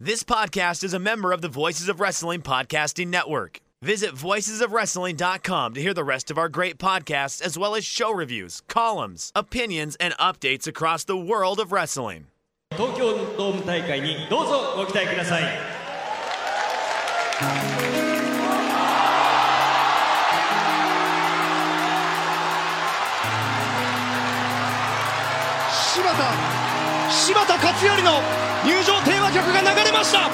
This podcast is a member of the Voices of Wrestling Podcasting Network. Visit voicesofwrestling.com to hear the rest of our great podcasts, as well as show reviews, columns, opinions, and updates across the world of wrestling. 東京ドーム大会にどうぞご期待ください 柴田柴田勝頼の入場テーマ 曲が流れました。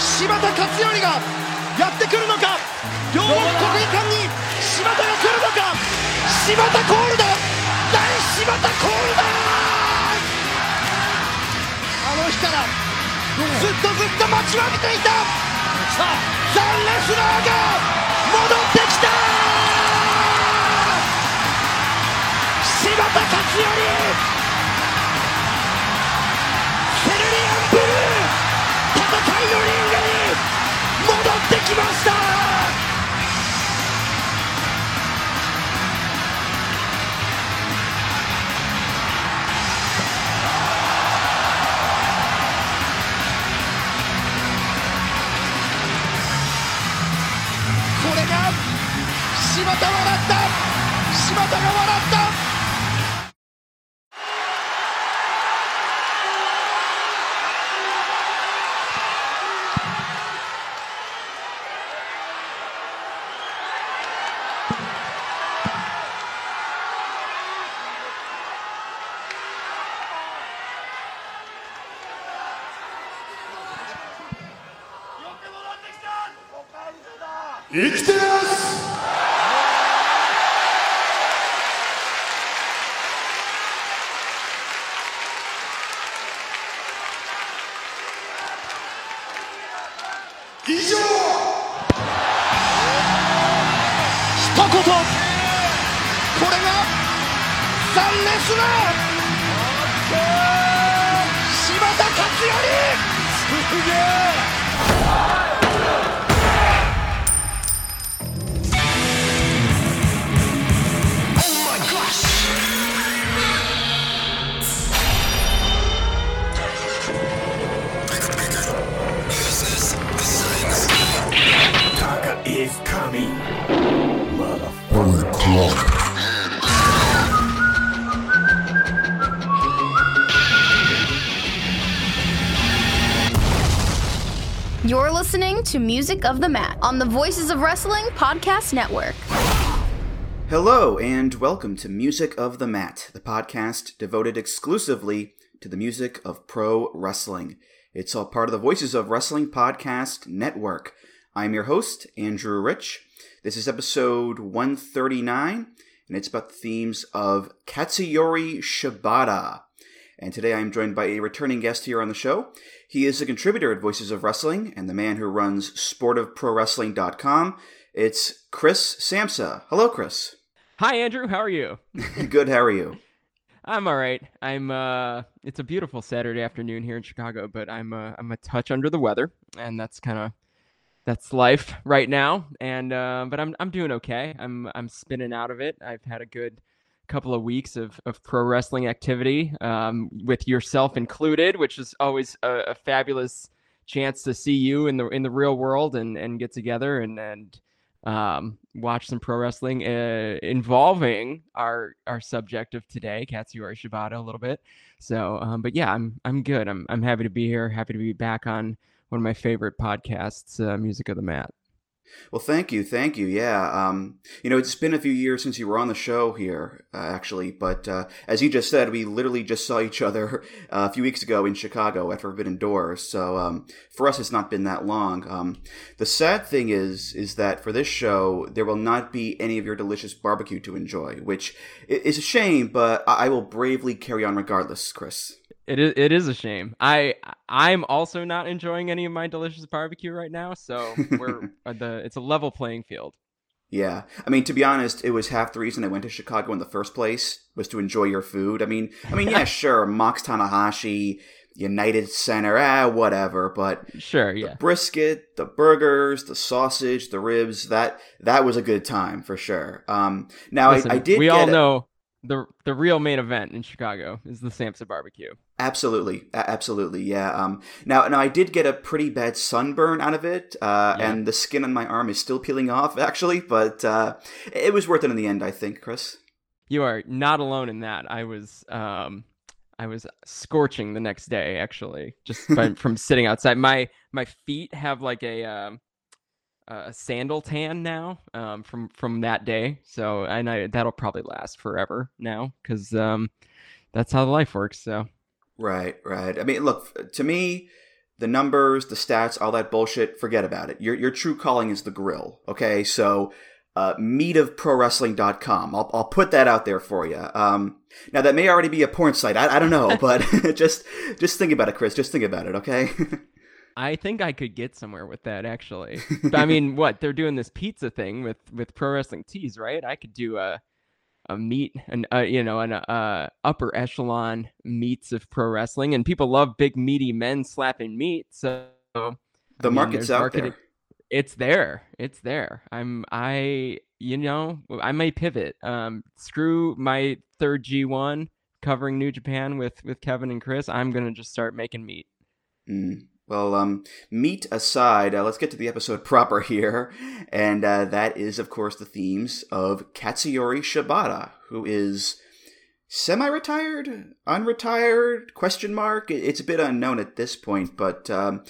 柴田勝頼がやってくるのか。両国国技館に柴田が来るのか。柴田コールだ大柴田コールだあの日からずっとずっと待ちわびていた。ザ・レスラーが戻ってきた。柴田勝頼生きてる Music of the Mat on the Voices of Wrestling Podcast Network. Hello, and welcome to Music of the Mat, the podcast devoted exclusively to the music of pro wrestling. It's all part of the Voices of Wrestling Podcast Network. I'm your host, Andrew Rich. This is episode 139, and it's about the themes of Katsuyori Shibata. And today I'm joined by a returning guest here on the show. He is a contributor at Voices of Wrestling and the man who runs sportofprowrestling.com. It's Chris Samsa. Hello, Chris. Hi Andrew, how are you? Good, how are you? I'm all right. I'm uh it's a beautiful Saturday afternoon here in Chicago, but I'm uh, I'm a touch under the weather and that's kind of that's life right now and uh, but I'm I'm doing okay. I'm I'm spinning out of it. I've had a good couple of weeks of, of pro wrestling activity um, with yourself included, which is always a, a fabulous chance to see you in the in the real world and and get together and and um, watch some pro wrestling uh, involving our our subject of today, Katsuyori Shibata, a little bit. So, um, but yeah, I'm I'm good. I'm I'm happy to be here. Happy to be back on one of my favorite podcasts, uh, Music of the Mat. Well, thank you, thank you. Yeah, um, you know, it's been a few years since you were on the show here, uh, actually. But uh, as you just said, we literally just saw each other uh, a few weeks ago in Chicago at Forbidden Doors. So um, for us, it's not been that long. Um, the sad thing is, is that for this show, there will not be any of your delicious barbecue to enjoy, which is a shame. But I will bravely carry on regardless, Chris. It is it is a shame. I I'm also not enjoying any of my delicious barbecue right now, so we're the it's a level playing field. Yeah. I mean, to be honest, it was half the reason I went to Chicago in the first place was to enjoy your food. I mean, I mean, yeah, sure, Mox Tanahashi, United Center, ah, whatever, but Sure, yeah. the brisket, the burgers, the sausage, the ribs, that that was a good time for sure. Um now Listen, I, I did we all a- know the the real main event in Chicago is the Samsa barbecue. Absolutely, absolutely, yeah. Um, now, now I did get a pretty bad sunburn out of it, uh, Yeah. and the skin on my arm is still peeling off, actually. But uh, it was worth it in the end, I think, Chris. You are not alone in that. I was um I was scorching the next day actually just by, from sitting outside. My my feet have like a um a sandal tan now um from from that day. So and I that'll probably last forever now cuz um that's how life works. So Right, right. I mean, look, to me, the numbers, the stats, all that bullshit, forget about it. Your your true calling is the grill. Okay, so uh, meatofprowrestling.com. I'll I'll put that out there for you. Um, now that may already be a porn site. I, I don't know, but just just think about it, Chris. Just think about it. Okay. I think I could get somewhere with that actually. I mean, what they're doing this pizza thing with with pro wrestling tees, right? I could do a a meat and uh, you know an uh, upper echelon meats of pro wrestling, and people love big meaty men slapping meat. So the mean, market's out marketing- there. it's there, it's there. I'm I you know I may pivot. Um, screw my third G one covering New Japan with with Kevin and Chris. I'm gonna just start making meat. Mm. Well, um, meat aside, uh, let's get to the episode proper here, and uh, that is, of course, the themes of Katsuyori Shibata, who is semi-retired, unretired, question mark. It's a bit unknown at this point, but um,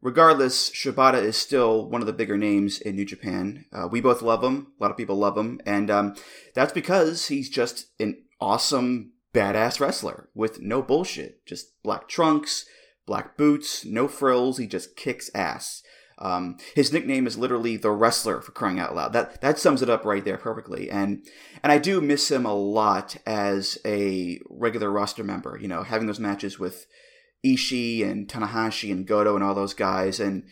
regardless, Shibata is still one of the bigger names in New Japan. Uh, we both love him. A lot of people love him, and um, that's because he's just an awesome, badass wrestler with no bullshit. Just black trunks black boots, no frills. He just kicks ass. Um, his nickname is literally the wrestler for crying out loud. That that sums it up right there perfectly. And and I do miss him a lot as a regular roster member. You know, having those matches with Ishii and Tanahashi and Goto and all those guys. And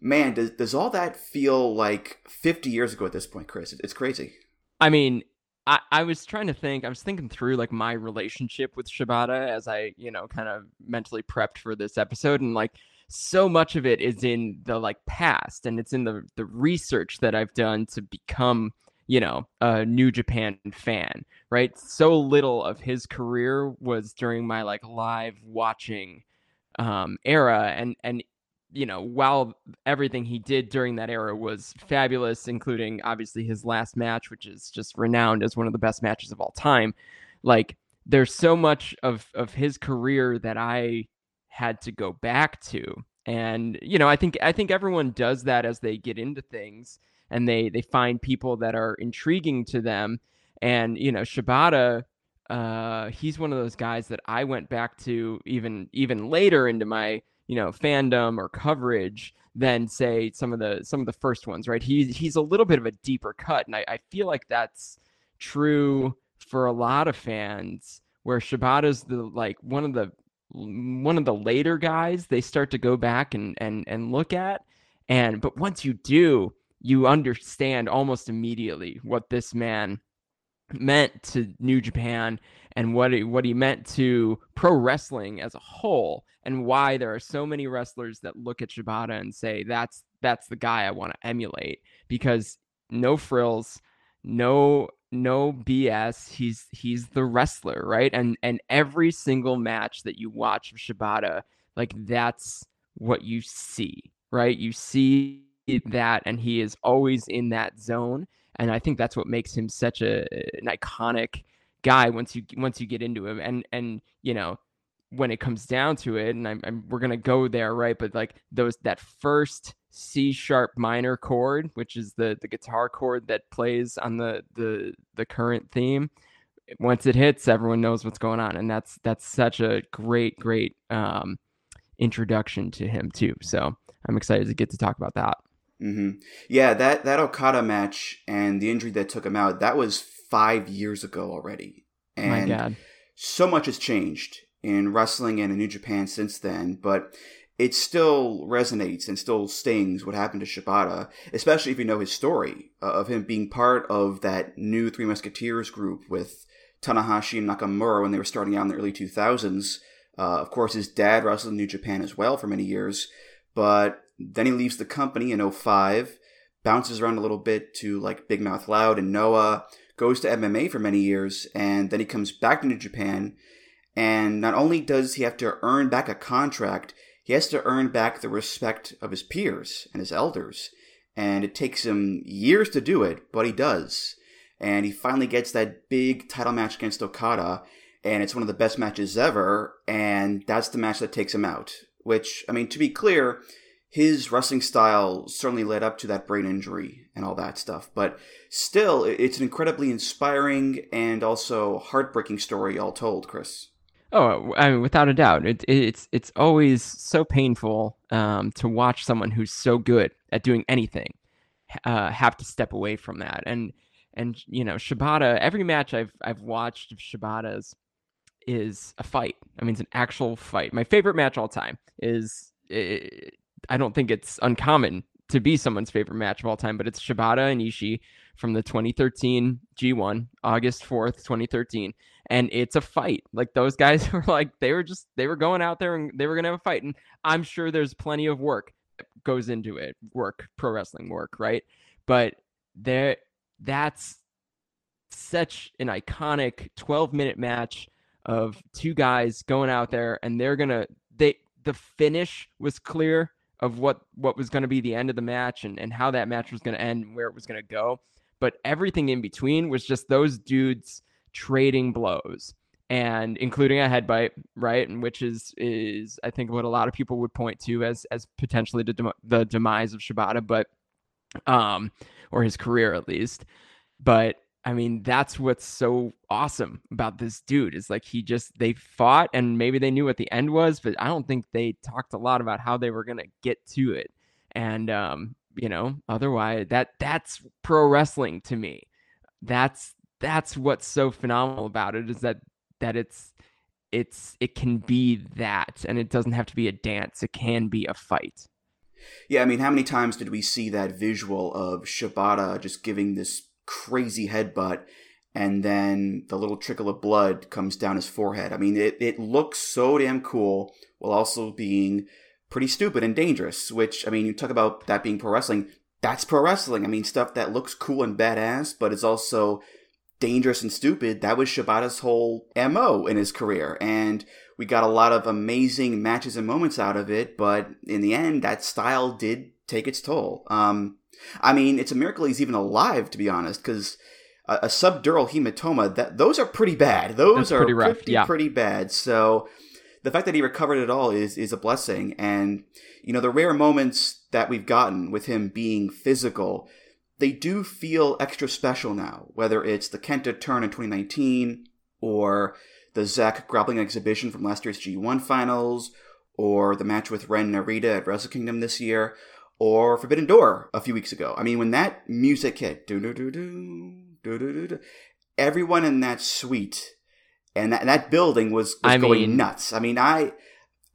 man, does does all that feel like 50 years ago at this point, Chris? It's crazy. I mean, I, I was trying to think, I was thinking through like my relationship with Shibata as I, you know, kind of mentally prepped for this episode. And like so much of it is in the like past and it's in the the research that I've done to become, you know, a New Japan fan, right? So little of his career was during my like live watching um era and and you know, while everything he did during that era was fabulous, including obviously his last match, which is just renowned as one of the best matches of all time. Like, there's so much of of his career that I had to go back to, and you know, I think I think everyone does that as they get into things, and they they find people that are intriguing to them, and you know, Shibata. Uh, he's one of those guys that I went back to even even later into my you know fandom or coverage than say some of the some of the first ones right? He's he's a little bit of a deeper cut and I, I feel like that's true for a lot of fans where Shibata's the like one of the one of the later guys they start to go back and and and look at and but once you do you understand almost immediately what this man meant to New Japan and what he, what he meant to pro wrestling as a whole and why there are so many wrestlers that look at Shibata and say that's that's the guy I want to emulate because no frills, no no BS. He's he's the wrestler, right? And and every single match that you watch of Shibata, like that's what you see, right? You see that and he is always in that zone and I think that's what makes him such a an iconic guy once you once you get into him and and you know when it comes down to it and I'm, I'm we're gonna go there right but like those that first C sharp minor chord which is the the guitar chord that plays on the the the current theme once it hits everyone knows what's going on and that's that's such a great great um introduction to him too so I'm excited to get to talk about that Mm-hmm. Yeah, that that Okada match and the injury that took him out that was five years ago already, and my god so much has changed in wrestling and in New Japan since then. But it still resonates and still stings what happened to Shibata, especially if you know his story uh, of him being part of that new Three Musketeers group with Tanahashi and Nakamura when they were starting out in the early 2000s. Uh, of course, his dad wrestled in New Japan as well for many years, but then he leaves the company in 05, bounces around a little bit to like Big Mouth Loud and Noah, goes to MMA for many years, and then he comes back to New Japan And not only does he have to earn back a contract, he has to earn back the respect of his peers and his elders. And it takes him years to do it, but he does. And he finally gets that big title match against Okada, and it's one of the best matches ever, and that's the match that takes him out. Which, I mean, to be clear, his wrestling style certainly led up to that brain injury and all that stuff. But still, it's an incredibly inspiring and also heartbreaking story, all told, Chris. Oh, I mean, without a doubt, it, it's it's always so painful um, to watch someone who's so good at doing anything uh, have to step away from that. And and you know, Shibata. Every match I've I've watched of Shibata's is a fight. I mean, it's an actual fight. My favorite match all time is. It, I don't think it's uncommon to be someone's favorite match of all time, but it's Shibata and Ishii from the 2013 G1, August 4th, 2013 and it's a fight. Like those guys were like they were just they were going out there and they were gonna have a fight, and I'm sure there's plenty of work that goes into it, work, pro wrestling work, right? But there, that's such an iconic 12 minute match of two guys going out there and they're gonna they the finish was clear of what what was going to be the end of the match and, and how that match was going to end and where it was going to go but everything in between was just those dudes trading blows and including a headbutt, right? And which is is I think what a lot of people would point to as as potentially the, dem- the demise of Shibata, but um or his career at least. But I mean, that's what's so awesome about this dude is like he just they fought and maybe they knew what the end was, but I don't think they talked a lot about how they were gonna get to it. And um, you know, otherwise that that's pro wrestling to me. That's that's what's so phenomenal about it is that that it's it's it can be that and it doesn't have to be a dance it can be a fight yeah i mean how many times did we see that visual of shibata just giving this crazy headbutt and then the little trickle of blood comes down his forehead. I mean it, it looks so damn cool while also being pretty stupid and dangerous which i mean you talk about that being pro wrestling. That's pro wrestling. I mean stuff that looks cool and badass but is also dangerous and stupid, that was Shibata's whole MO in his career. And we got a lot of amazing matches and moments out of it, but in the end, that style did take its toll. Um, I mean, it's a miracle he's even alive, to be honest, because a, a, subdural hematoma, that those are pretty bad. Those That's are pretty, rough. pretty, yeah. pretty bad. So the fact that he recovered at all is is a blessing. And you know, the rare moments that we've gotten with him being physical they do feel extra special now, whether it's the Kenta turn in 2019 or the Zack grappling exhibition from last year's G1 finals or the match with Ren Narita at Wrestle Kingdom this year or Forbidden Door a few weeks ago. I mean, when that music hit, do do do do do do do, everyone in that suite and that, and that building was, was going mean, nuts. I mean, I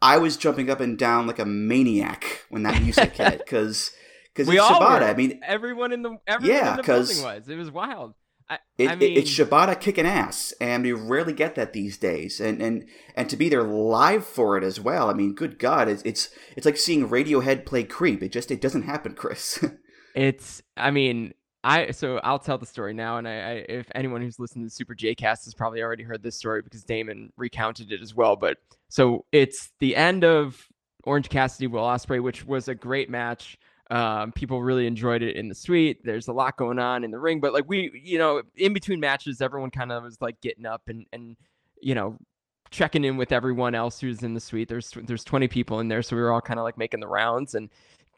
I was jumping up and down like a maniac when that music hit because because it's all Shibata. I mean, everyone in the everyone yeah, in the building was. It was wild. I, it, I mean, it's Shibata kicking ass, and we rarely get that these days. And and and to be there live for it as well. I mean, good God, it's it's it's like seeing Radiohead play Creep. It just it doesn't happen, Chris. it's. I mean, I so I'll tell the story now, and I, I, if anyone who's listened to Super J Cast has probably already heard this story because Damon recounted it as well. But so it's the end of Orange Cassidy Will Ospreay, which was a great match. Um, people really enjoyed it in the suite. There's a lot going on in the ring, but like we, you know, in between matches, everyone kind of was like getting up and and you know checking in with everyone else who's in the suite. There's there's 20 people in there, so we were all kind of like making the rounds. And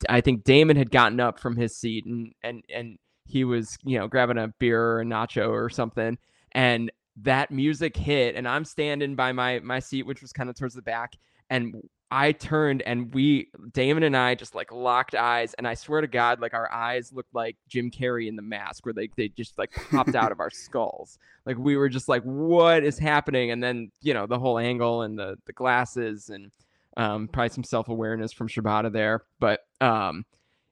I think Damon had gotten up from his seat and and and he was you know grabbing a beer or a nacho or something, and that music hit, and I'm standing by my my seat, which was kind of towards the back, and I turned and we, Damon and I, just like locked eyes, and I swear to God, like our eyes looked like Jim Carrey in The Mask, where they they just like popped out of our skulls. Like we were just like, what is happening? And then you know the whole angle and the the glasses and um, probably some self awareness from Shibata there, but um,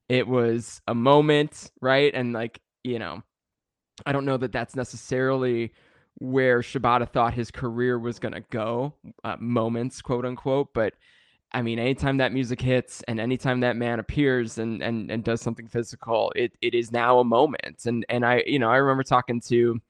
it was a moment, right? And like you know, I don't know that that's necessarily where Shibata thought his career was going to go, uh, moments, quote unquote, but I mean, anytime that music hits and anytime that man appears and and, and does something physical, it, it is now a moment. And and I, you know, I remember talking to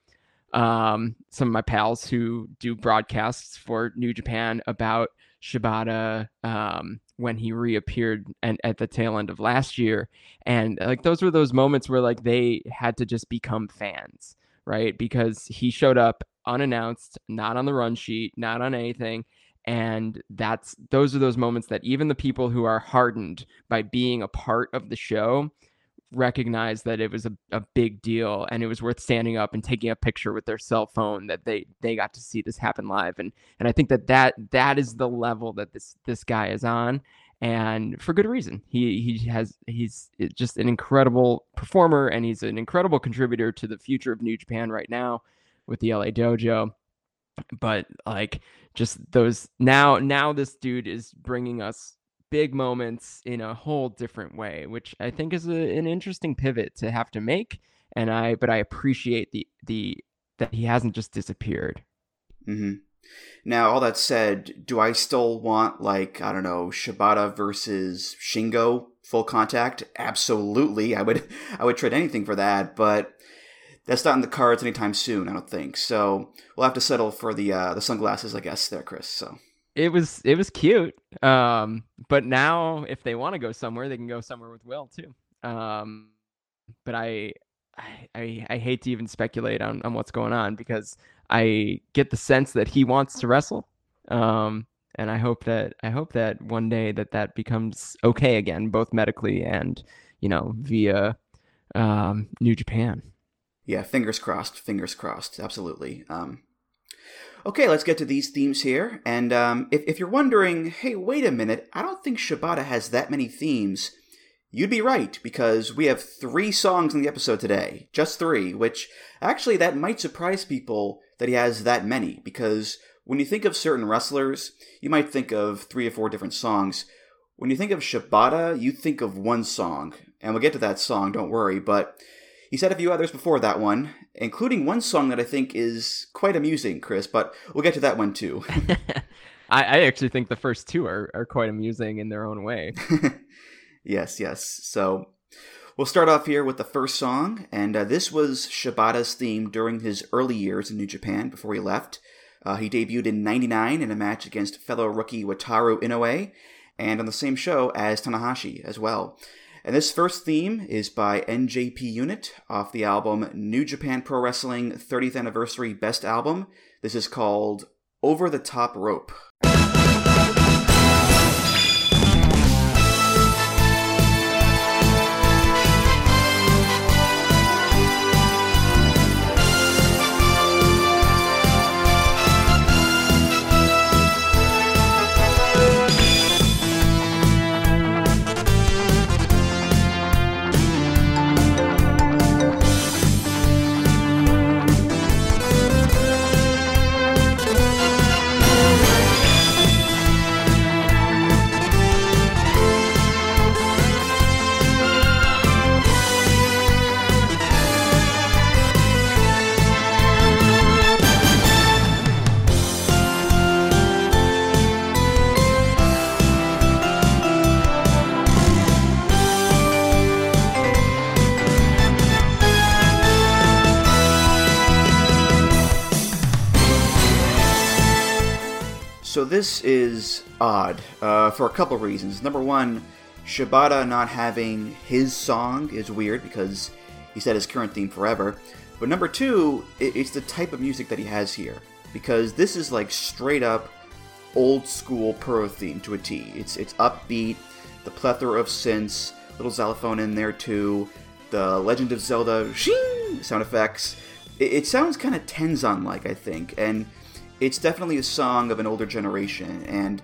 um, some of my pals who do broadcasts for New Japan about Shibata um, when he reappeared and at the tail end of last year, and like those were those moments where like they had to just become fans, right? Because he showed up unannounced, not on the run sheet, not on anything. And that's those are those moments that even the people who are hardened by being a part of the show recognize that it was a, a big deal and it was worth standing up and taking a picture with their cell phone that they they got to see this happen live. And and I think that that that is the level that this this guy is on. And for good reason. He he has he's just an incredible performer and he's an incredible contributor to the future of New Japan right now with the LA Dojo. But like just those now now this dude is bringing us big moments in a whole different way, which I think is a, an interesting pivot to have to make. And I, but I appreciate the the that he hasn't just disappeared. Mm-hmm. Now, all that said, do I still want like I don't know Shibata versus Shingo full contact? Absolutely, I would I would trade anything for that, but that's not in the cards anytime soon. I don't think so. We'll have to settle for the uh, the sunglasses, I guess. There, Chris. So it was it was cute. Um, but now if they want to go somewhere, they can go somewhere with Will too. Um, but I, I I hate to even speculate on on what's going on because I get the sense that he wants to wrestle. Um, and I hope that I hope that one day that that becomes okay again, both medically and you know via um, New Japan. Yeah, fingers crossed. Fingers crossed. Absolutely. Um, Okay, let's get to these themes here. And um, if, if you're wondering, hey, wait a minute, I don't think Shibata has that many themes, you'd be right, because we have three songs in the episode today. Just three, which actually that might surprise people that he has that many, because when you think of certain wrestlers, you might think of three or four different songs. When you think of Shibata, you think of one song. And we'll get to that song, don't worry, but he said a few others before that one, including one song that I think is quite amusing, Chris, but we'll get to that one too. I, I, actually think the first two are, are quite amusing in their own way. yes, yes. So we'll start off here with the first song, and uh, this was Shibata's theme during his early years in New Japan before he left. Uh, he debuted in 99 in a match against fellow rookie Wataru Inoue, and on the same show as Tanahashi as well. And this first theme is by NJP Unit off the album New Japan Pro Wrestling 30th Anniversary Best Album. This is called Over the Top Rope. This is odd uh, for a couple reasons. Number one, Shibata not having his song is weird because he said his current theme forever. But number two, it's the type of music that he has here because this is like straight up old school pro theme to a T. It's it's upbeat, the plethora of synths, little xylophone in there too, the Legend of Zelda sound effects. It, it sounds kind of Tenzan like I think, and it's definitely a song of an older generation, and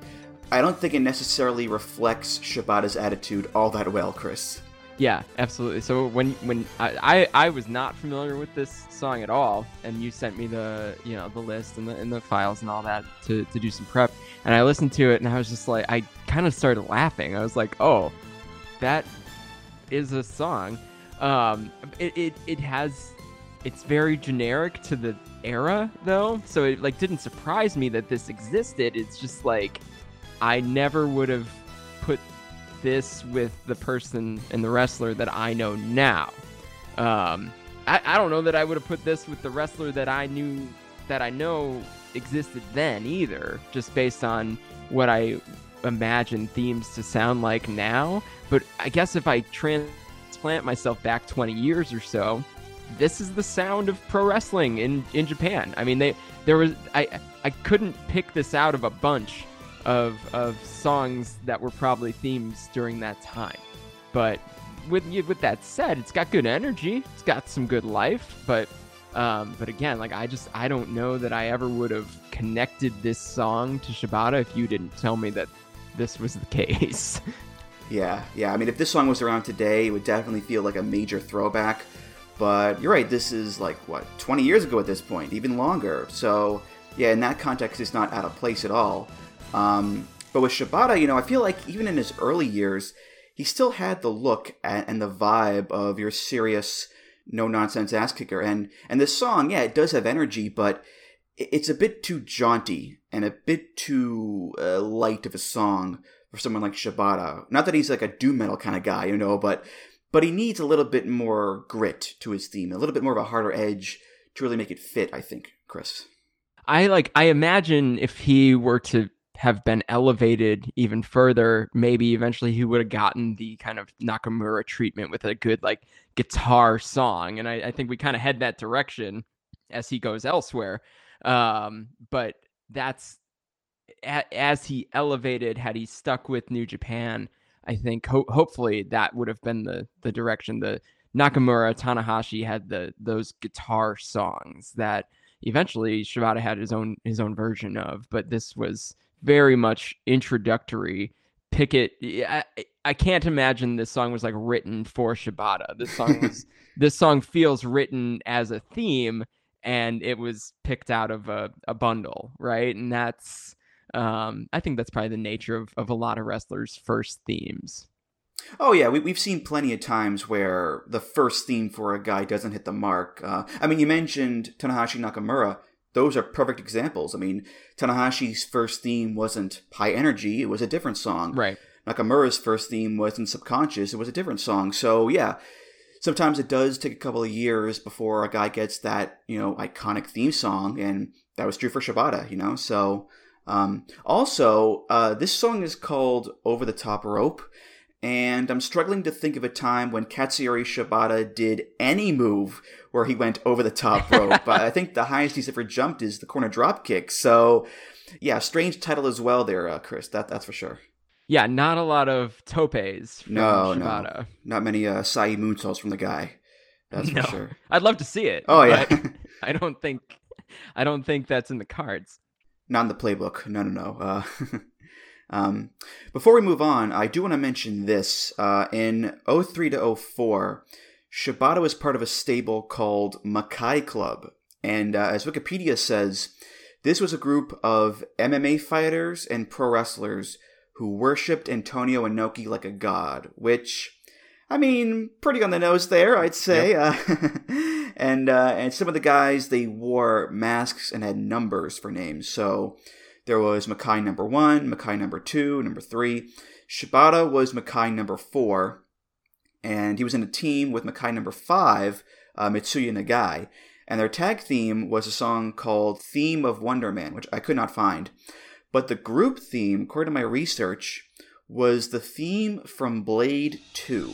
I don't think it necessarily reflects Shibata's attitude all that well, Chris. Yeah, absolutely. So when when I, I, I was not familiar with this song at all, and you sent me the you know the list and the and the files and all that to, to do some prep, and I listened to it and I was just like I kind of started laughing. I was like, oh, that is a song. Um, it, it it has it's very generic to the era though, so it like didn't surprise me that this existed. It's just like I never would have put this with the person and the wrestler that I know now. Um, I, I don't know that I would have put this with the wrestler that I knew that I know existed then either, just based on what I imagine themes to sound like now. But I guess if I transplant myself back 20 years or so, this is the sound of pro wrestling in, in Japan. I mean, they there was I I couldn't pick this out of a bunch of of songs that were probably themes during that time. But with with that said, it's got good energy. It's got some good life, but um, but again, like I just I don't know that I ever would have connected this song to Shibata if you didn't tell me that this was the case. Yeah, yeah. I mean, if this song was around today, it would definitely feel like a major throwback. But you're right, this is like, what, 20 years ago at this point, even longer. So, yeah, in that context, it's not out of place at all. Um, but with Shibata, you know, I feel like even in his early years, he still had the look and the vibe of your serious, no nonsense ass kicker. And and this song, yeah, it does have energy, but it's a bit too jaunty and a bit too uh, light of a song for someone like Shibata. Not that he's like a doom metal kind of guy, you know, but but he needs a little bit more grit to his theme, a little bit more of a harder edge to really make it fit. I think, Chris. I like. I imagine if he were to have been elevated even further, maybe eventually he would have gotten the kind of Nakamura treatment with a good like guitar song. And I, I think we kind of head that direction as he goes elsewhere. Um, but that's a, as he elevated, had he stuck with New Japan, I think ho- hopefully that would have been the the direction. The Nakamura Tanahashi had the those guitar songs that eventually Shibata had his own his own version of, but this was very much introductory. Pickett, I, I can't imagine this song was like written for Shibata. This song was this song feels written as a theme and it was picked out of a, a bundle, right? And that's um, I think that's probably the nature of, of a lot of wrestlers' first themes. Oh yeah, we, we've seen plenty of times where the first theme for a guy doesn't hit the mark. Uh, I mean, you mentioned Tanahashi Nakamura. Those are perfect examples. I mean, Tanahashi's first theme wasn't high energy; it was a different song. Right. Nakamura's first theme wasn't subconscious; it was a different song. So yeah, sometimes it does take a couple of years before a guy gets that you know iconic theme song, and that was true for Shibata. You know, so um, also, uh, this song is called Over the Top Rope, and I'm struggling to think of a time when Katsuyori Shibata did any move where he went over the top rope. But I think the highest he's ever jumped is the corner drop kick. So, yeah, strange title as well there, uh, Chris. That that's for sure. Yeah, not a lot of topes. no, Shibata. no, not many uh, Sai moonsaults from the guy. That's no. for sure. I'd love to see it. Oh yeah. I don't think, I don't think that's in the cards. Not in the playbook. No, no, no. Uh, um, before we move on, I do want to mention this. Uh, in 03 to 04, Shibata was part of a stable called Makai Club. And uh, as Wikipedia says, this was a group of MMA fighters and pro wrestlers who worshipped Antonio Inoki like a god, which, I mean, pretty on the nose there, I'd say. Yep. Uh, and uh, and some of the guys they wore masks and had numbers for names. So there was Makai number one, Makai number two, number three. Shibata was Makai number four, and he was in a team with Makai number five, uh, Mitsuya Nagai. And their tag theme was a song called Theme of Wonder Man, which I could not find. But the group theme, according to my research, was the theme from Blade 2.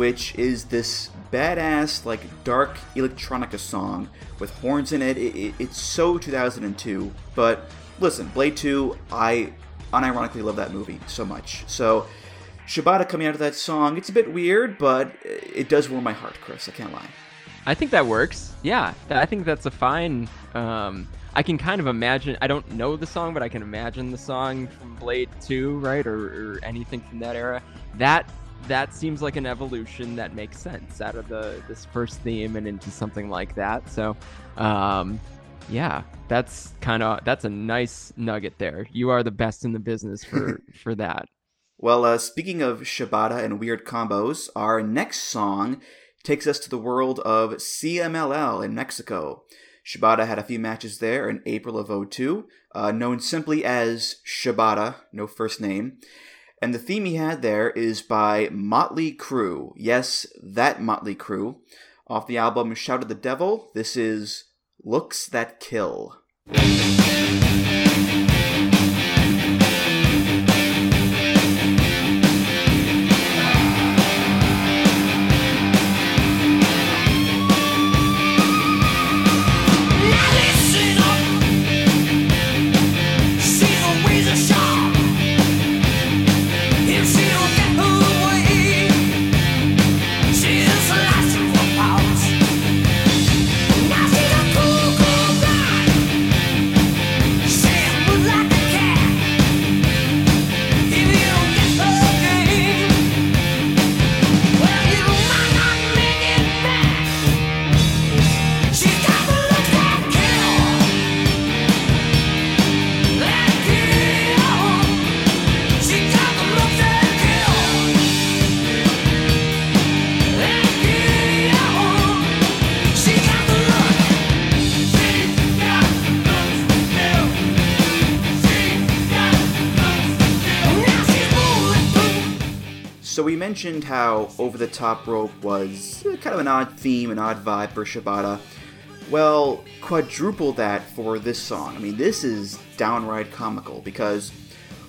which is this badass, like dark electronica song with horns in it. it, it it's so 2002. But listen, Blade 2, I unironically love that movie so much. So Shibata coming out of that song, it's a bit weird, but it does warm my heart, Chris. I can't lie. I think that works. Yeah, I think that's a fine. Um, I can kind of imagine. I don't know the song, but I can imagine the song from Blade Two, right, or, or anything from that era. That that seems like an evolution that makes sense out of the this first theme and into something like that. So, um, yeah, that's kind of that's a nice nugget there. You are the best in the business for for that. Well, uh, speaking of Shibata and weird combos, our next song takes us to the world of CMLL in Mexico. Shibata had a few matches there in April of 02, uh, known simply as Shibata, no first name. And the theme he had there is by Motley Crue. Yes, that Motley Crue. Off the album Shout at the Devil, this is Looks That Kill. Mentioned how Over the Top Rope was kind of an odd theme, an odd vibe for Shibata. Well, quadruple that for this song. I mean, this is downright comical because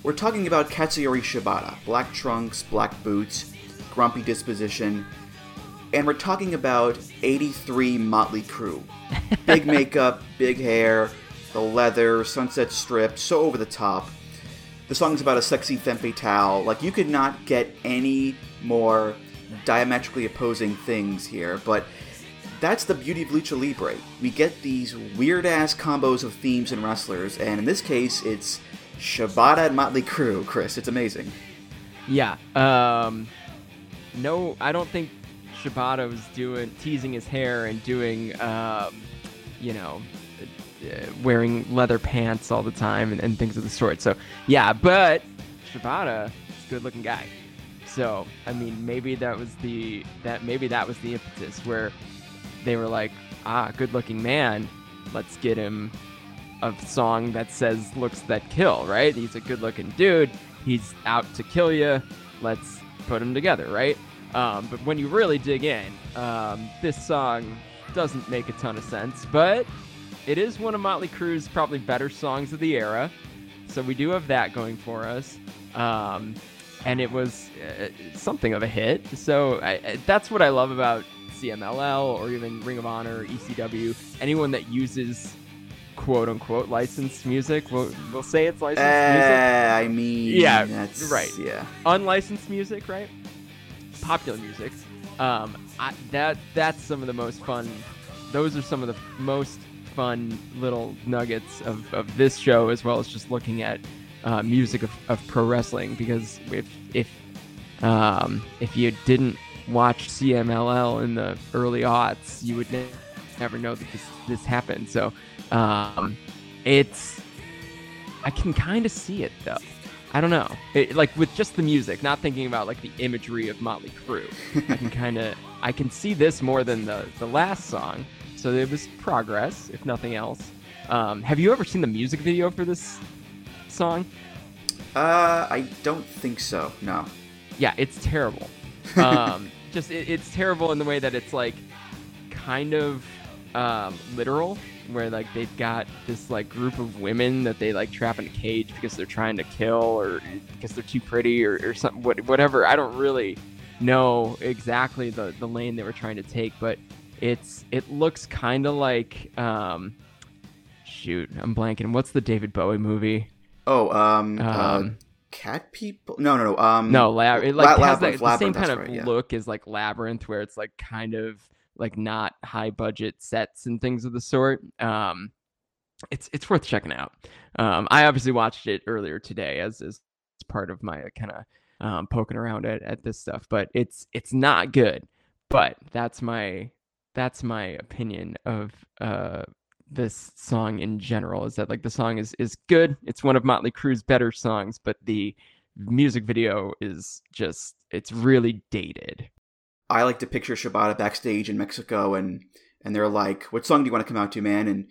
we're talking about Katsuyori Shibata, black trunks, black boots, grumpy disposition, and we're talking about 83 Motley Crue. Big makeup, big hair, the leather, sunset strip, so over the top. The song's about a sexy femme fatale. Like, you could not get any more diametrically opposing things here, but that's the beauty of Lucha Libre. We get these weird ass combos of themes and wrestlers, and in this case, it's Shibata and Motley Crue, Chris. It's amazing. Yeah. Um, no, I don't think Shibata was doing teasing his hair and doing, um, you know, uh, wearing leather pants all the time and, and things of the sort. So yeah, but Shibata is a good-looking guy. So I mean, maybe that was the that maybe that was the impetus where they were like, ah, good-looking man, let's get him a song that says "looks that kill." Right? He's a good-looking dude. He's out to kill you. Let's put him together, right? Um, but when you really dig in, um, this song doesn't make a ton of sense, but it is one of Motley Crue's probably better songs of the era. So we do have that going for us. Um, and it was uh, something of a hit. So I, I, that's what I love about CMLL or even Ring of Honor, ECW. Anyone that uses quote unquote licensed music, we'll, we'll say it's licensed Uh, music. I mean, Yeah, that's, right. Yeah. unlicensed music, right? Popular music. Um, I, that that's some of the most fun. Those are some of the most fun little nuggets of, of this show, as well as just looking at uh, music of, of pro wrestling. Because if if um, if you didn't watch CMLL in the early aughts, you would ne- never know that this this happened. So um, it's I can kind of see it though. I don't know. It, like with just the music, not thinking about like the imagery of Motley Crue. I can kind of I can see this more than the the last song. So it was progress, if nothing else. Um, have you ever seen the music video for this song? Uh, I don't think so. No. Yeah, it's terrible. Um, just it, it's terrible in the way that it's like kind of um, literal, where like they've got this like group of women that they like trap in a cage because they're trying to kill or because they're too pretty or, or something, what, whatever. I don't really know exactly the the lane they were trying to take, but it's it looks kind of like um, shoot, I'm blanking. What's the David Bowie movie? Oh, um, uh, Um, cat people? No, no, no. Um, No, lab. It like La- has that, Labyrinth, the same kind that's of right, yeah. look as like labyrinth, where it's like kind of like not high budget sets and things of the sort. Um, it's it's worth checking out. Um, I obviously watched it earlier today as as part of my kind of um, poking around at, at this stuff, but it's it's not good. But that's my that's my opinion of uh, this song in general. Is that like the song is is good? It's one of Motley Crue's better songs, but the music video is just it's really dated. I like to picture Shibata backstage in Mexico, and and they're like, "What song do you want to come out to, man?" And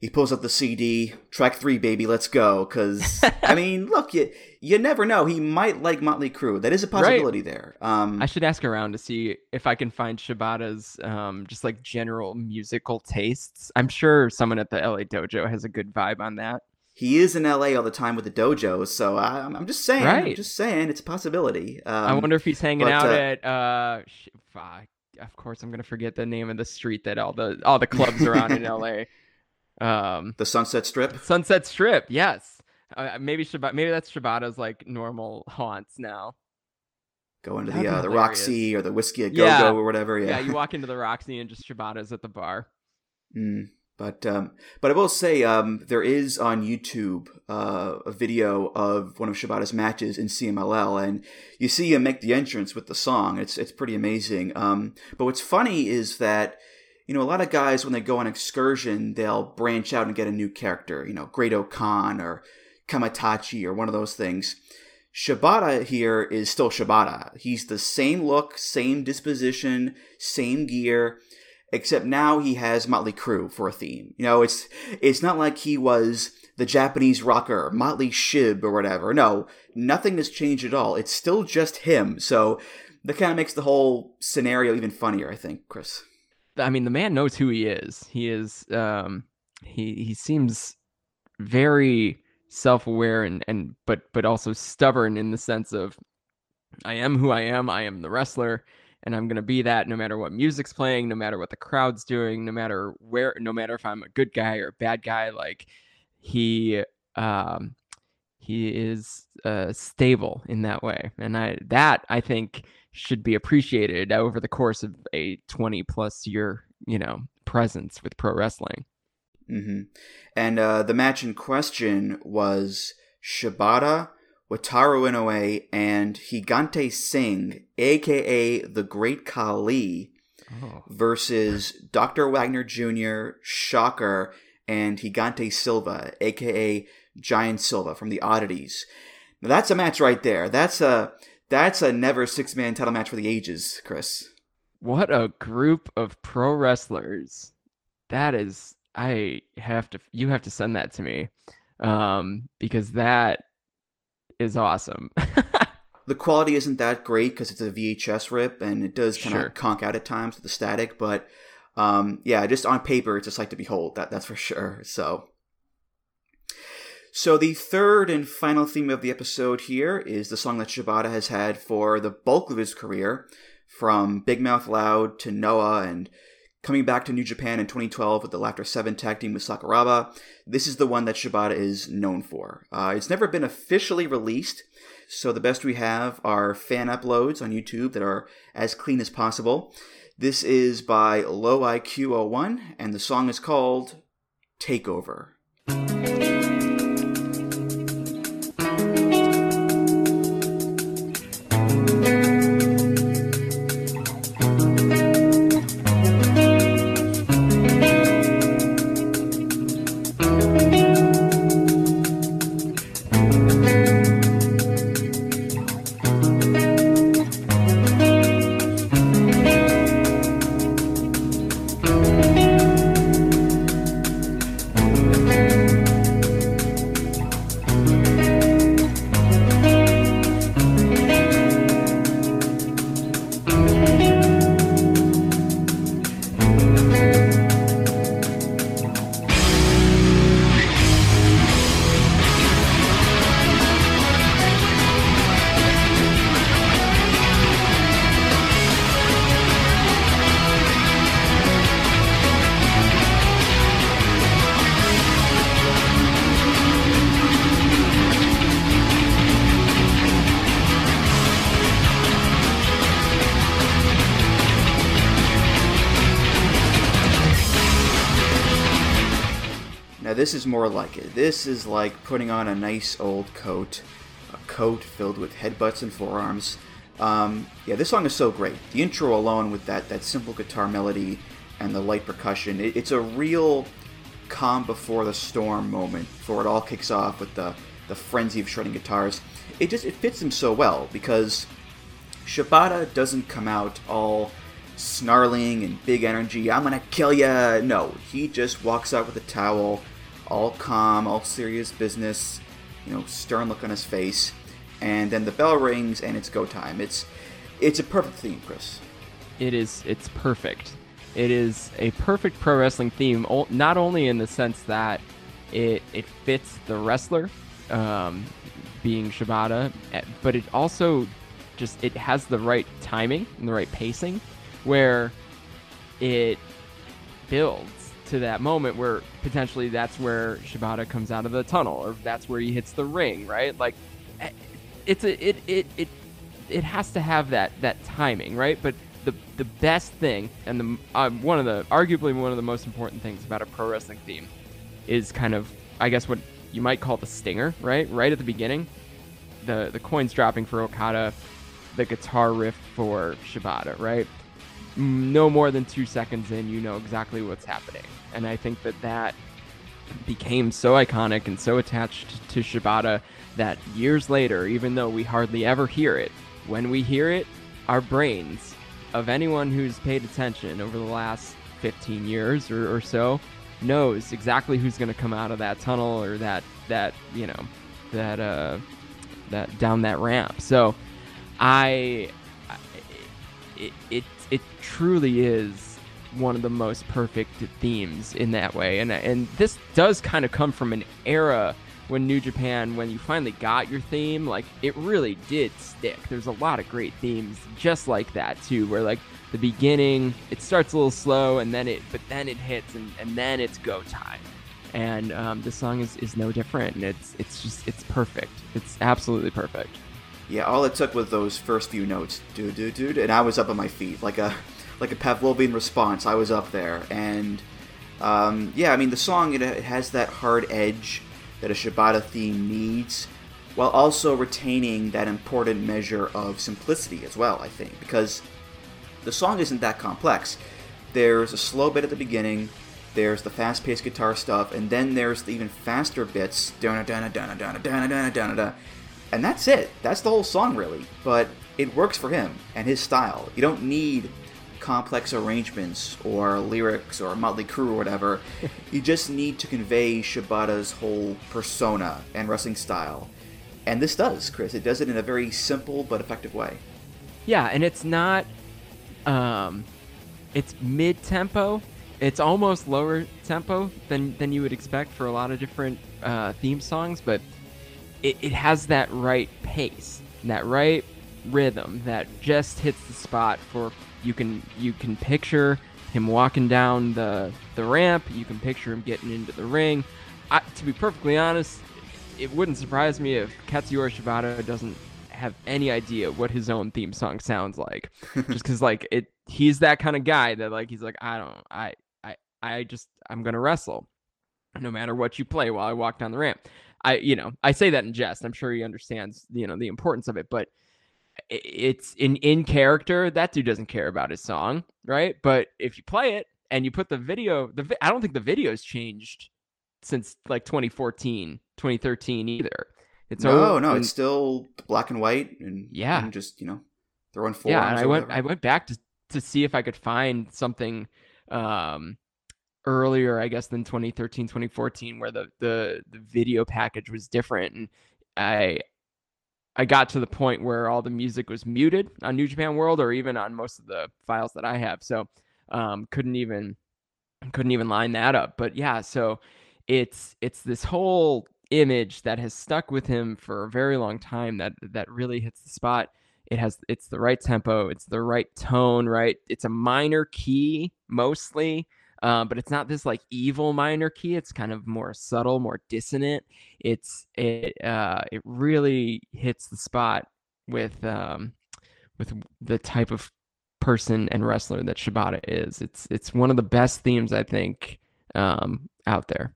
he pulls up the CD, track three, baby, let's go. Because I mean, look, you you never know. He might like Motley Crue. That is a possibility right. there. Um, I should ask around to see if I can find Shibata's um, just like general musical tastes. I'm sure someone at the LA Dojo has a good vibe on that. He is in LA all the time with the dojo, so I, am just saying. Right. I'm just saying, it's a possibility. Um, I wonder if he's hanging but, out uh, at. Uh, of course, I'm gonna forget the name of the street that all the all the clubs are on in LA. Um, the Sunset Strip. Sunset Strip, yes. Uh, maybe Shibata, maybe that's Shibata's like normal haunts now. Go into the uh, the Roxy or the Whiskey a Go Go or whatever. Yeah. yeah, you walk into the Roxy and just Shibata's at the bar. Mm. But um, but I will say um, there is on YouTube uh, a video of one of Shibata's matches in CMLL, and you see him make the entrance with the song. It's it's pretty amazing. Um, but what's funny is that you know, a lot of guys, when they go on excursion, they'll branch out and get a new character, you know, Great-O-Khan or Kamaitachi or one of those things. Shibata here is still Shibata. He's the same look, same disposition, same gear, except now he has Motley Crue for a theme. You know, it's it's not like he was the Japanese rocker, Motley Shib or whatever. No, nothing has changed at all. It's still just him. So that kind of makes the whole scenario even funnier, I think, Chris. I mean, the man knows who he is. He is. Um, he he seems very self-aware and and but but also stubborn in the sense of I am who I am. I am the wrestler, and I'm gonna be that no matter what music's playing, no matter what the crowd's doing, no matter where, no matter if I'm a good guy or a bad guy. Like he um he is uh, stable in that way, and I that I think should be appreciated over the course of a 20 plus year, you know, presence with pro wrestling. Mm-hmm. And uh, the match in question was Shibata, Wataru Inoue, and Gigante Singh, aka the Great Khali, oh. versus Dr. Wagner Jr., Shocker, and Gigante Silva, aka Giant Silva from the Oddities. Now that's a match right there. That's a that's a never six man title match for the ages, Chris. What a group of pro wrestlers. That is I have to you have to send that to me. Um because that is awesome. the quality isn't that great because it's a VHS rip and it does kind of sure. conk out at times with the static, but um, yeah, just on paper, it's a sight to behold. That that's for sure. So so the third and final theme of the episode here is the song that Shibata has had for the bulk of his career, from Big Mouth Loud to Noah and coming back to New Japan in 2012 with the Laughter 7 tag team with Sakuraba. This is the one that Shibata is known for. Uh, it's never been officially released, so the best we have are fan uploads on YouTube that are as clean as possible. This is by Low IQ01, and the song is called Takeover. This is more like it. This is like putting on a nice old coat, a coat filled with headbutts and forearms. Um, yeah, this song is so great. The intro alone, with that that simple guitar melody and the light percussion, it, it's a real calm before the storm moment. Before it all kicks off with the the frenzy of shredding guitars, it just it fits him so well because Shibata doesn't come out all snarling and big energy. I'm gonna kill ya. No, he just walks out with a towel, all calm, all serious business. You know, stern look on his face, and then the bell rings and it's go time. It's it's a perfect theme, Chris. It is. It's perfect. It is a perfect pro wrestling theme. Not only in the sense that it it fits the wrestler, um, being Shibata, eh, but it also just it has the right timing and the right pacing where it builds to that moment where potentially that's where Shibata comes out of the tunnel or that's where he hits the ring, right? Like eh, it's a it it it it has to have that that timing, right? But the the best thing and the uh, one of the arguably one of the most important things about a pro wrestling theme is kind of I guess what you might call the stinger, right? Right at the beginning, the the coins dropping for Okada, the guitar riff for Shibata, right? no more than two seconds in, you know exactly what's happening. And I think that that became so iconic and so attached to Shibata that years later, even though we hardly ever hear it, when we hear it, our brains of anyone who's paid attention over the last 15 years or, or so knows exactly who's going to come out of that tunnel or that that you know that uh that down that ramp. So I it, it it truly is one of the most perfect themes in that way. And and this does kind of come from an era when New Japan, when you finally got your theme, like it really did stick. There's a lot of great themes just like that too, where like the beginning it starts a little slow and then it but then it hits and, and then it's go time. And um, the song is, is no different and it's it's just it's perfect. It's absolutely perfect. Yeah, all it took was those first few notes, dude, dude, dude, and I was up on my feet like a like a Pavlovian response. I was up there, and um, yeah, I mean the song it, it has that hard edge that a Shibata theme needs, while also retaining that important measure of simplicity as well. I think because the song isn't that complex. There's a slow bit at the beginning. There's the fast-paced guitar stuff, and then there's the even faster bits. And that's it. That's the whole song, really. But it works for him and his style. You don't need complex arrangements or lyrics or Motley Crue or whatever. you just need to convey Shibata's whole persona and wrestling style. And this does, Chris. It does it in a very simple but effective way. Yeah, and it's not um it's mid tempo. It's almost lower tempo than than you would expect for a lot of different uh, theme songs, but it, it has that right pace, that right rhythm that just hits the spot for you can you can picture him walking down the the ramp. You can picture him getting into the ring. I, to be perfectly honest, it wouldn't surprise me if Katsuyori Shibata doesn't have any idea what his own theme song sounds like, just because like it, he's that kind of guy that like he's like I don't, I, I, I just I'm gonna wrestle, no matter what you play while I walk down the ramp. I, you know, I say that in jest. I'm sure he understands, you know, the importance of it, but it's in in character. That dude doesn't care about his song, right? But if you play it and you put the video, the I don't think the video's changed since like 2014, 2013 either. It's no, no, and, it's still black and white and yeah, and just you know throwing four. Yeah, and I went I went back to to see if I could find something um earlier, I guess, than 2013, 2014, where the, the the video package was different, and I I got to the point where all the music was muted on New Japan World, or even on most of the files that I have, so um, couldn't even couldn't even line that up. But yeah, so it's it's this whole image that has stuck with him for a very long time that that really hits the spot. It has it's the right tempo. It's the right tone right? It's a minor key mostly um, but it's not this like evil minor key. It's kind of more subtle, more dissonant. It's it uh, it really hits the spot with um, with the type of person and wrestler that Shibata is. It's it's one of the best themes I think um, out there.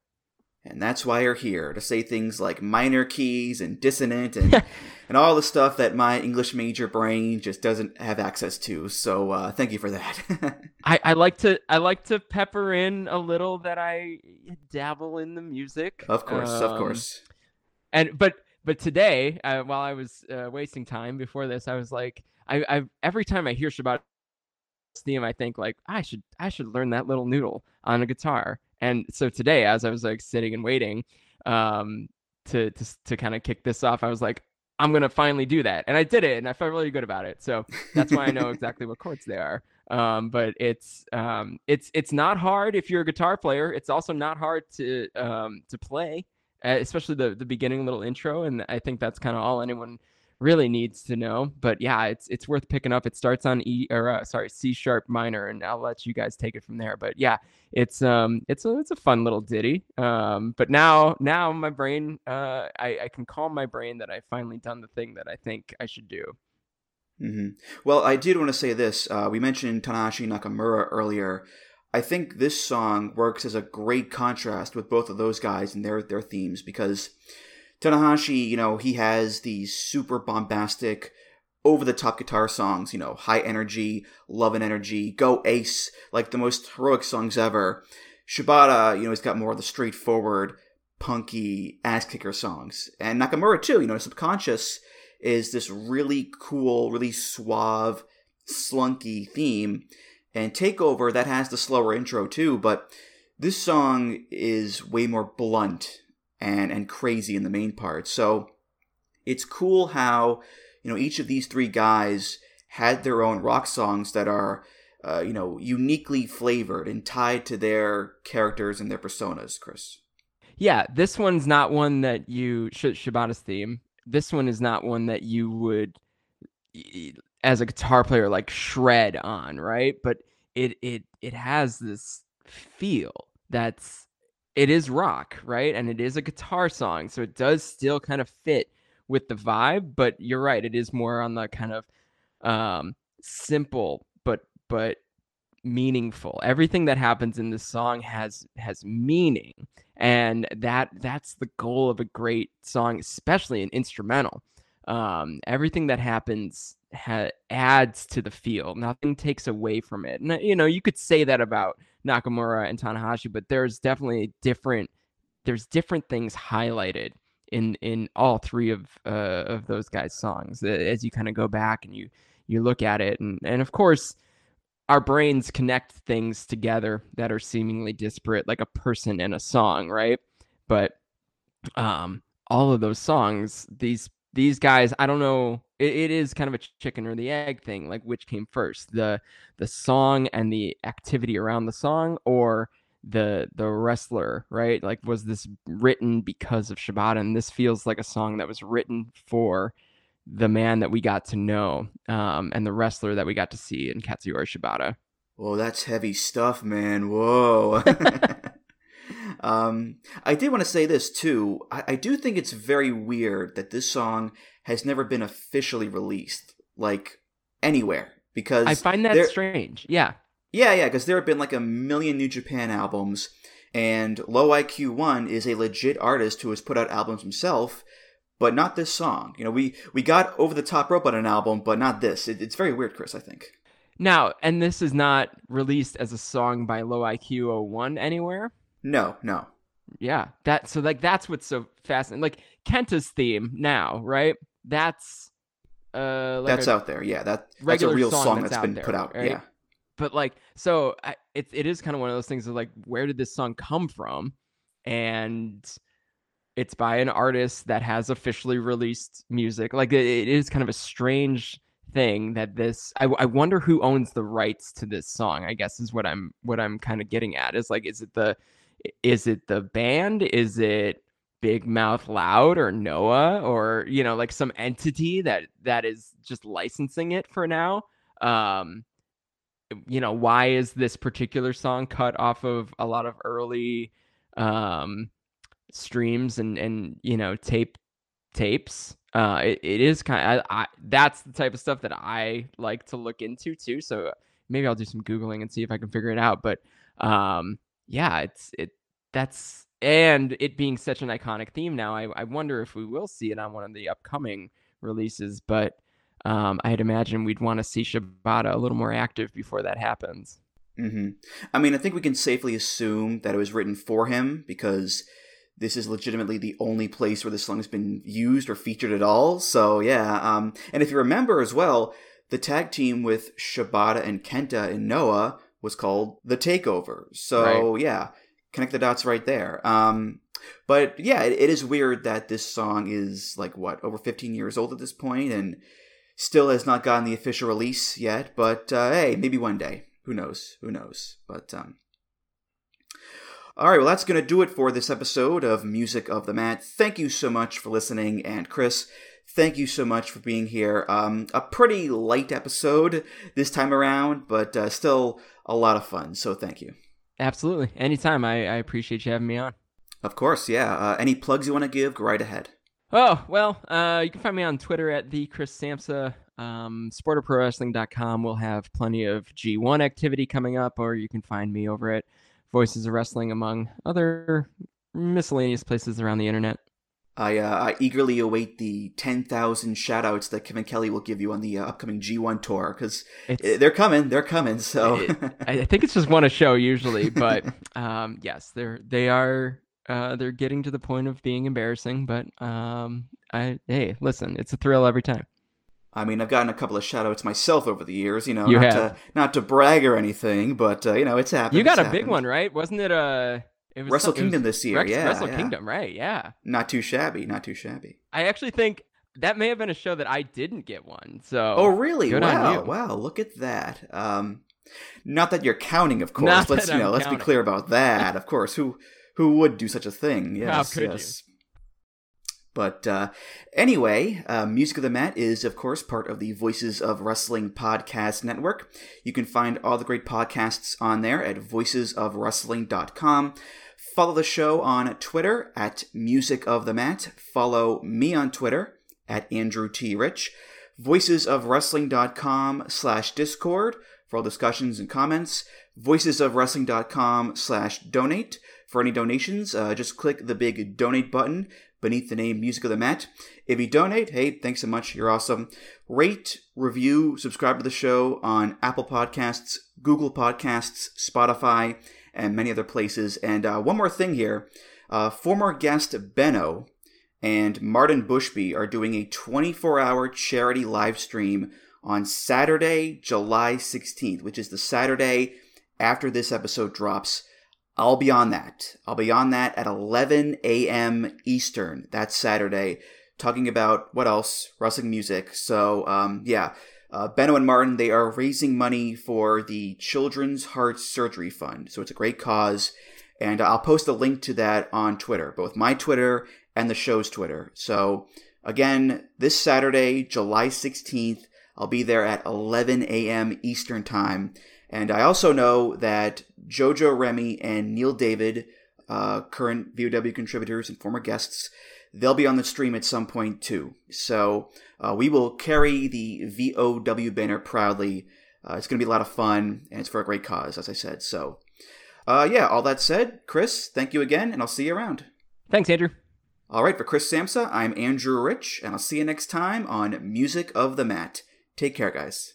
And that's why you're here to say things like minor keys and dissonant and and all the stuff that my English major brain just doesn't have access to. So uh, thank you for that. I, I like to I like to pepper in a little that I dabble in the music. of course, of Um, course. and but but today uh, while i was uh, wasting time before this i was like I, I every time i hear Shibata theme i think like i should i should learn that little noodle on a guitar and so today as i was like sitting and waiting um to to, to kind of kick this off i was like i'm gonna finally do that. And i did it and i felt really good about it. So that's why i know exactly what chords they are. Um but it's um it's it's not hard if you're a guitar player. It's also not hard to um to play especially the the beginning little intro and i think that's kind of all anyone really needs to know but yeah it's it's worth picking up it starts on e or uh, sorry c sharp minor and i'll let you guys take it from there but yeah it's um it's a it's a fun little ditty um but now now my brain uh i i can calm my brain that I've finally done the thing that i think i should do hmm Well, I did want to say this. Uh, we mentioned Tanahashi Nakamura earlier. I think this song works as a great contrast with both of those guys and their their themes because Tanahashi, you know, he has these super bombastic, over the top guitar songs. You know, high energy, love and energy, go ace, like the most heroic songs ever. Shibata, you know, he's got more of the straightforward, punky ass kicker songs, and Nakamura too. You know, subconscious is this really cool, really suave, slunky theme. And Takeover, that has the slower intro too, but this song is way more blunt and, and crazy in the main part. So it's cool how, you know, each of these three guys had their own rock songs that are, uh, you know, uniquely flavored and tied to their characters and their personas, Chris. yeah this one's not one that you Sh- shibata's theme this one is not one that you would as a guitar player like shred on right but it it it has this feel that's it is rock right? And it is a guitar song so it does still kind of fit with the vibe but you're right it is more on the kind of um simple but but meaningful. Everything that happens in this song has has meaning and that that's the goal of a great song especially an instrumental um everything that happens ha- adds to the feel. Nothing takes away from it. And you know you could say that about nakamura and tanahashi but there's definitely different there's different things highlighted in in all three of uh of those guys songs as you kind of go back and you you look at it. And and of course our brains connect things together that are seemingly disparate like a person and a song right? But um all of those songs these these guys i don't know it, it is kind of a chicken or the egg thing like which came first the the song and the activity around the song or the the wrestler right like was this written because of shibata and this feels like a song that was written for the man that we got to know um, and the wrestler that we got to see in Katsuyori Shibata. Whoa, that's heavy stuff, man. Whoa. um, I did want to say this too. I, I do think it's very weird that this song has never been officially released, like anywhere, because I find that there- strange. Yeah. Yeah, yeah, because there have been like a million New Japan albums, and Low IQ One is a legit artist who has put out albums himself, but not this song. You know, we we got Over the Top Rope on an album, but not this. It, it's very weird, Chris. I think. Now, and this is not released as a song by Low IQ 01 anywhere. No, no. Yeah. That so like that's what's so fascinating. Like Kenta's theme now, right? That's uh like that's out there. Yeah, that that's a real song song that's that's been there, put out. right? Yeah. but like so I, it, it is kind of one of those things of like where did this song come from and it's by an artist that has officially released music like it, it is kind of a strange thing that this I, I wonder who owns the rights to this song i guess is what i'm what i'm kind of getting at is like is it the is it the band? Is it big mouth loud or noah or you know like some entity that that is just licensing it for now? Um you know why is this particular song cut off of a lot of early um streams and and you know tape tapes? Uh it, it is kind of I, I that's the type of stuff that i like to look into too so maybe i'll do some googling and see if i can figure it out but um yeah it's it that's and it being such an iconic theme now, I, I wonder if we will see it on one of the upcoming releases. But um, I'd imagine we'd want to see Shibata a little more active before that happens. hmm I mean, I think we can safely assume that it was written for him because this is legitimately the only place where this song has been used or featured at all. So yeah, um, and if you remember as well, the tag team with Shibata and Kenta and Noah was called the Takeover. So yeah, connect the dots right there. Um, but yeah, it, it is weird that this song is like what over 15 years old at this point and still has not gotten the official release yet. But uh, hey, maybe one day. Who knows? Who knows? But um, all right, well, that's going to do it for this episode of Music of the Mat. Thank you so much for listening. And Chris, thank you so much for being here. Um, a pretty light episode this time around, but uh, still a lot of fun. So thank you. Absolutely. Anytime. I, I appreciate you having me on. Of course, yeah. Uh, any plugs you want to give, go right ahead. Oh, well, uh, you can find me on Twitter at the Chris Samsa. Um, will have plenty of G1 activity coming up, or you can find me over at Voices of Wrestling, among other miscellaneous places around the internet. I, uh, I eagerly await the 10,000 shoutouts that Kevin Kelly will give you on the uh, upcoming G1 tour because they're coming. They're coming. So It- I think it's just one a show usually, but um, yes, they're they are uh, they're getting to the point of being embarrassing. But um, I hey, listen, it's a thrill every time. I mean, I've gotten a couple of shoutouts myself over the years. You know, You not have. to not to brag or anything, but uh, you know, it's happened. You got it's a big one, right? Wasn't it uh It was Wrestle it was Kingdom this year, Rex- yeah, Wrestle yeah. Kingdom, right? Yeah. Not too shabby. Not too shabby. I actually think that may have been a show that I didn't get one. So Oh, really? wow, wow! Look at that. Um, not that you're counting, of course. Not let's you know, I'm let's counting. be clear about that. Of course, who who would do such a thing? Yes, could you? yes. But uh, anyway, uh, Music of the Mat is, of course, part of the Voices of Wrestling podcast network. You can find all the great podcasts on there at voicesofwrestling.com. Follow the show on Twitter at Music of the Mat. Follow me on Twitter at Andrew T. Rich. Voicesofwrestling.com slash Discord for all discussions and comments. Voicesofwrestling.com slash donate. For any donations, uh, just click the big donate button beneath the name Music of the Mat. If you donate, hey, thanks so much. You're awesome. Rate, review, subscribe to the show on Apple Podcasts, Google Podcasts, Spotify, and many other places. And uh, one more thing here uh, former guest Benno and Martin Bushby are doing a 24 hour charity live stream on Saturday, July 16th, which is the Saturday after this episode drops. I'll be on that. I'll be on that at 11 a.m. Eastern. That's Saturday, talking about what else? Wrestling music. So, um, yeah. Uh, Benno and Martin, they are raising money for the Children's Heart Surgery Fund. So it's a great cause. And I'll post a link to that on Twitter, both my Twitter and the show's Twitter. So, again, this Saturday, July 16th, I'll be there at 11 a.m. Eastern Time. And I also know that Jojo Remy and Neil David, uh, current VOW contributors and former guests, they'll be on the stream at some point too. So uh, we will carry the VOW banner proudly. Uh, it's going to be a lot of fun, and it's for a great cause, as I said. So, uh, yeah, all that said, Chris, thank you again, and I'll see you around. Thanks, Andrew. All right, for Chris Samsa, I'm Andrew Rich, and I'll see you next time on Music of the Mat. Take care, guys.